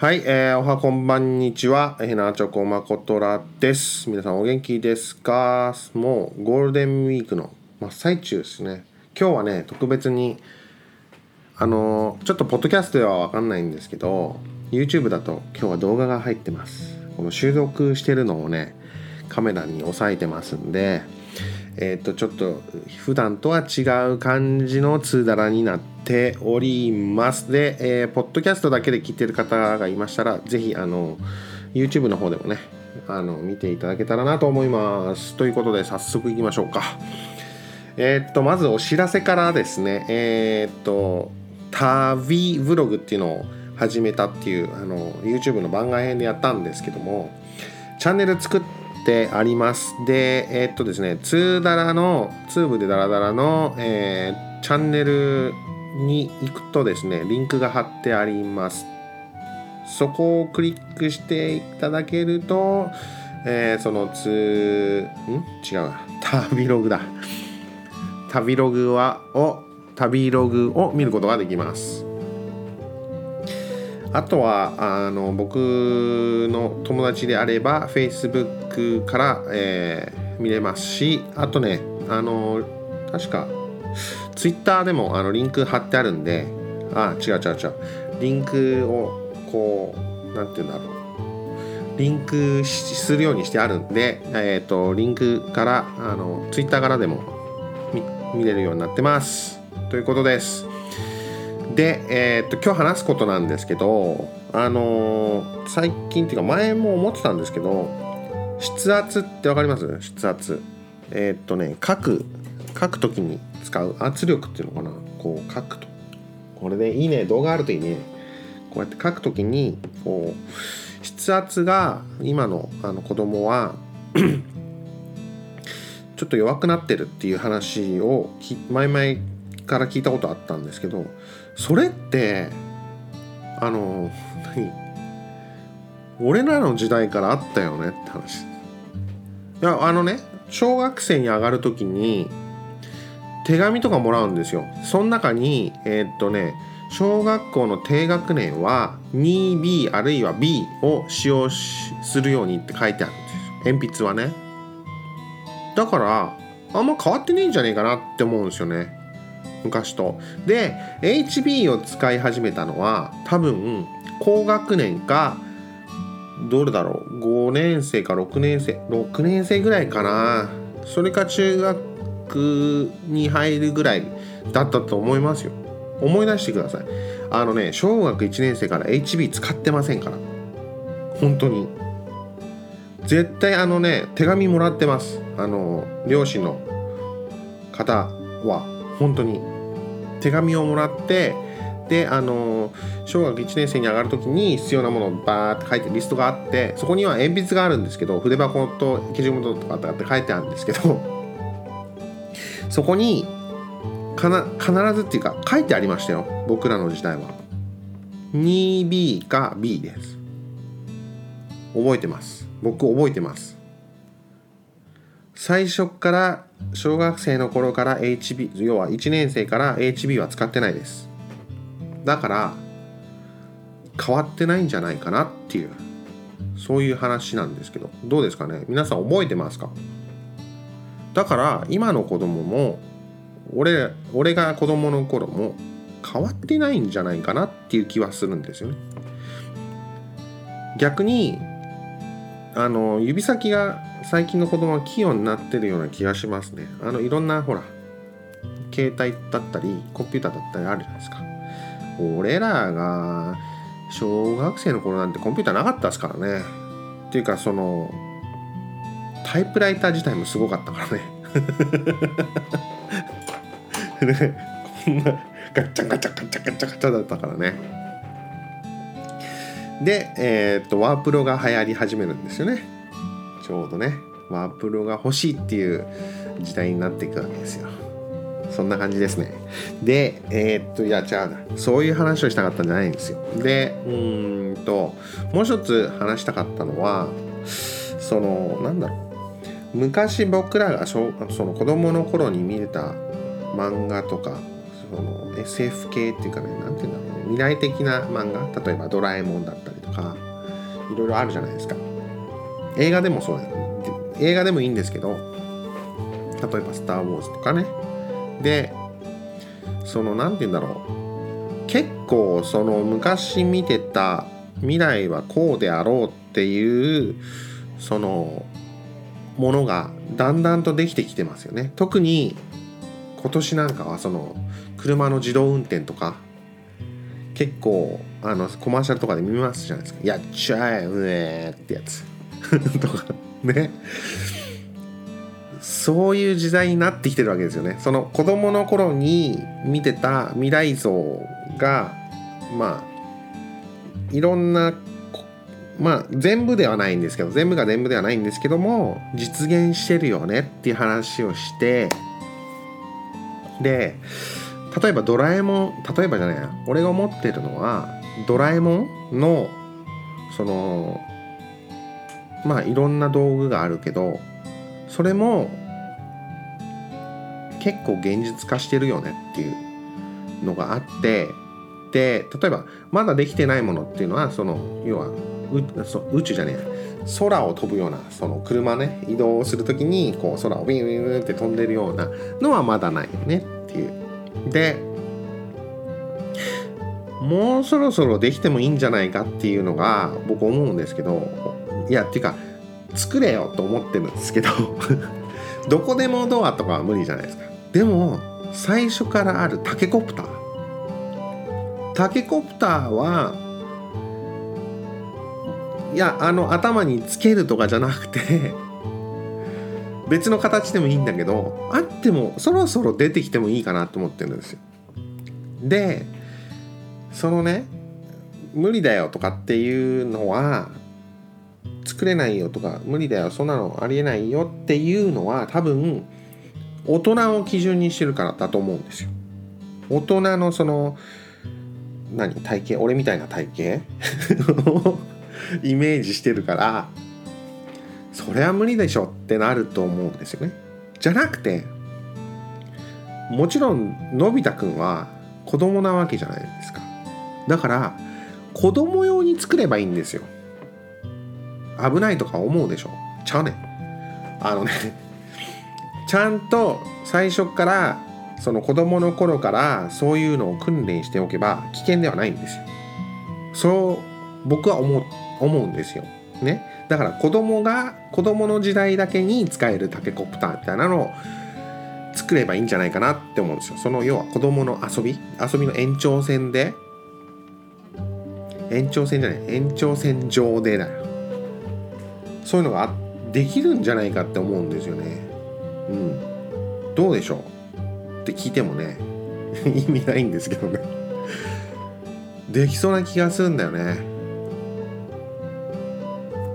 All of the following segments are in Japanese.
はい、えー、おはこんばんにちは、ひなちょこまことらです。皆さんお元気ですか？もうゴールデンウィークの真っ最中ですね。今日はね、特別に、あのー、ちょっとポッドキャストではわかんないんですけど、YouTube だと今日は動画が入ってます。この収録してるのをね、カメラに押さえてますんで、えっ、とちょっと普段とは違う感じの通だらになってております。で、えー、ポッドキャストだけで聞いてる方がいましたらぜひあの YouTube の方でもねあの見ていただけたらなと思います。ということで早速いきましょうか。えっ、とまずお知らせからですねえっ、と旅ブログっていうのを始めたっていうあの YouTube の番外編でやったんですけどもチャンネル作っててあります。で、えー、っとですね、ツーダラの、ツーブでダラダラの、えー、チャンネルに行くとですね、リンクが貼ってあります。そこをクリックしていただけると、えー、そのツー、ん？違うな。旅ログだ。旅ログは、を、旅ログを見ることができます。あとはあの僕の友達であれば Facebook から、えー、見れますしあとねあの確か Twitter でもあのリンク貼ってあるんであ違う違う違う。リンクをこう何て言うんだろう。リンクするようにしてあるんで、えーと、リンクからあの Twitter からでも見れるようになってます。ということです。で、えー、っと今日話すことなんですけどあのー、最近っていうか前も思ってたんですけど筆圧って分かります？筆圧。えー、っとね書く書く時に使う圧力っていうのかな？こう書くと。これでいいね動画あるといいね。こうやって書く時にこう筆圧が今のあの子供は ちょっと弱くなってるっていう話を前々から聞いたことあったんですけどそれってあの何？俺らの時代からあったよねって話。いやあのね小学生に上がる時に手紙とかもらうんですよ。その中にえー、っとね小学校の低学年は 2B あるいは B を使用するようにって書いてあるんですよ。鉛筆はね。だからあんま変わってねえんじゃねえかなって思うんですよね。昔と。で HB を使い始めたのは多分高学年かどれだろう？5年生か6年生？6年生ぐらいかな。それか中学に入るぐらいだったと思いますよ。思い出してください。あのね小学1年生から HB 使ってませんから。本当に。絶対あのね手紙もらってます。あの両親の方は。本当に。手紙をもらってであの小学1年生に上がる時に必要なものをバーって書いてリストがあってそこには鉛筆があるんですけど筆箱と消しゴムとかって書いてあるんですけどそこにかな必ずっていうか書いてありましたよ。僕らの時代は。2B か B です。覚えてます。僕覚えてます。最初から小学生の頃から HB 要は1年生から HB は使ってないです。だから変わってないんじゃないかなっていうそういう話なんですけど。どうですかね？皆さん覚えてますか？だから今の子供も俺俺が子供の頃も変わってないんじゃないかなっていう気はするんですよね。逆にあの指先が最近の子供は器用になってるような気がしますね。あのいろんなほら携帯だったりコンピューターだったりあるじゃないですか。俺らが小学生の頃なんてコンピューターなかったですからね。っていうかそのタイプライター自体もすごかったからね。ねこんなガチャガチャガチャガチャガチャだったからねで、えー、っとワープロが流行り始めるんですよねちょうどねワープロが欲しいっていう時代になっていくわけですよそんな感じですねでえー、っといや違うなそういう話をしたかったんじゃないんですよでうんともう一つ話したかったのはそのなんだろう昔僕らがその子供の頃に見れた漫画とかその SF 系っていうかね何て言うんだろうね未来的な漫画例えば「ドラえもん」だったりとかいろいろあるじゃないですか。映画でもそうだよ。映画でもいいんですけど例えば「スター・ウォーズ」とかね。でその何て言うんだろう。結構その昔見てた未来はこうであろうっていうそのものがだんだんとできてきてますよね。特に今年なんかはその車の自動運転とか結構あのコマーシャルとかで見ますじゃないですか「やっちゃえうえ」ってやつ。とかね。そういう時代になってきてるわけですよね。その子供の頃に見てた未来像がまあいろんなまあ全部ではないんですけど全部が全部ではないんですけども実現してるよねっていう話をしてで例えばドラえもん例えばじゃないや俺が思ってるのはドラえもんのそのまあいろんな道具があるけどそれも結構現実化してるよねっていうのがあってで例えばまだできてないものっていうのはその要は宇宙じゃねえ空を飛ぶようなその車ね。移動する時にこう空をウィンウィンウィンって飛んでるようなのはまだないよねっていう。でもうそろそろできてもいいんじゃないかっていうのが僕思うんですけどいやっていうか作れよと思ってるんですけど どこでもドアとかは無理じゃないですか。でも最初からあるタケコプター。タケコプターはいやあの頭につけるとかじゃなくて 別の形でもいいんだけどあってもそろそろ出てきてもいいかなと思ってるんですよ。でそのね無理だよとかっていうのは作れないよとか無理だよそんなのありえないよっていうのは多分大人を基準にしてるからだと思うんですよ。大人のその何体型？俺みたいな体型？イメージしてるからそれは無理でしょってなると思うんですよね。じゃなくてもちろんのび太くんは子供なわけじゃないですか。だから子供用に作ればいいんですよ。危ないとか思うでしょ。ちゃうねあのねちゃんと最初からその子供の頃からそういうのを訓練しておけば危険ではないんですよ。そう僕は思う思うんですよ。ね。だから子供が子供の時代だけに使えるタケコプターみたいなのを作ればいいんじゃないかなって思うんですよ。その要は子供の遊び。遊びの延長線で延長線じゃない延長線上でだよ。そういうのができるんじゃないかって思うんですよね。うん。どうでしょう？って聞いてもね 意味ないんですけどね。できそうな気がするんだよね。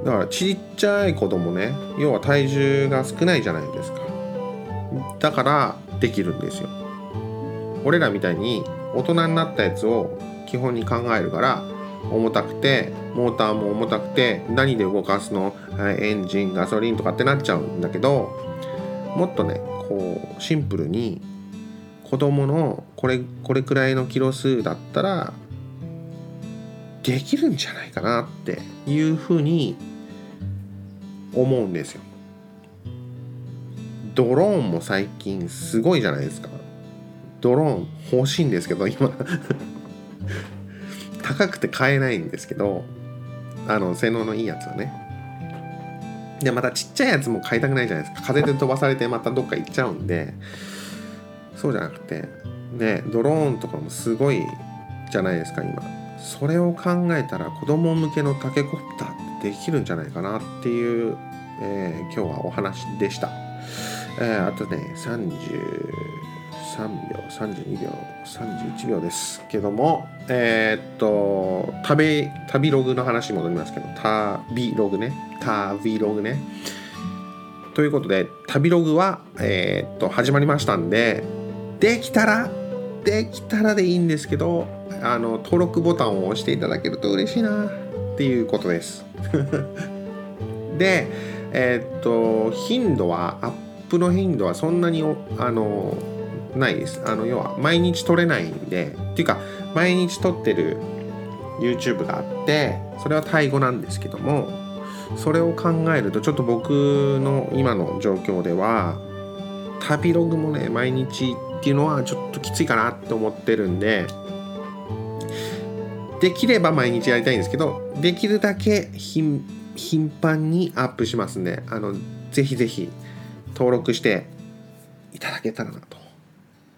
だからちっちゃい子供ね要は体重が少ないじゃないですか。だからできるんですよ。俺らみたいに大人になったやつを基本に考えるから重たくてモーターも重たくて何で動かすの？エンジンガソリンとかってなっちゃうんだけどもっとねこうシンプルに子供のこれこれくらいのキロ数だったらできるんじゃないかなっていうふうに思うんですよ。ドローンも最近すごいじゃないですか。ドローン欲しいんですけど今。高くて買えないんですけどあの性能のいいやつはね。でまたちっちゃいやつも買いたくないじゃないですか。風で飛ばされてまたどっか行っちゃうんで。そうじゃなくて。ねドローンとかもすごいじゃないですか今。それを考えたら子供向けのタケコプターってできるんじゃないかなっていう、えー、今日はお話でした、えー、あとね33秒32秒31秒ですけどもえー、っと旅旅ログの話に戻りますけど旅ログね。旅ログね。ということで旅ログはえ、っと始まりましたんでできたらできたらでいいんですけどあの登録ボタンを押していただけると嬉しいな。っていうことです。でえー、っと頻度はアップの頻度はそんなにあのないです。あの要は毎日撮れないんでっていうか毎日撮ってる YouTube があってそれはタイ語なんですけどもそれを考えるとちょっと僕の今の状況では旅ログもね毎日っていうのはちょっときついかなって思ってるんでできれば毎日やりたいんですけどできるだけ頻繁にアップしますんであのぜひぜひ登録していただけたらなと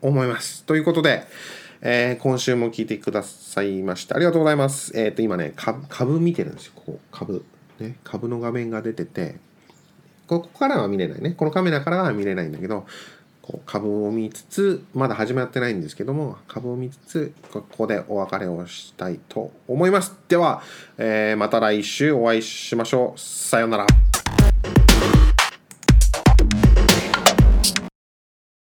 思います。ということで、えー、今週も聞いてくださいましてありがとうございます。えっ、ー、と今ね株株見てるんですよここ株ね株の画面が出ててここからは見れないねこのカメラからは見れないんだけどこう株を見つつまだ始まってないんですけども株を見つつここでお別れをしたいと思います。では、えー、また来週お会いしましょう。さようなら。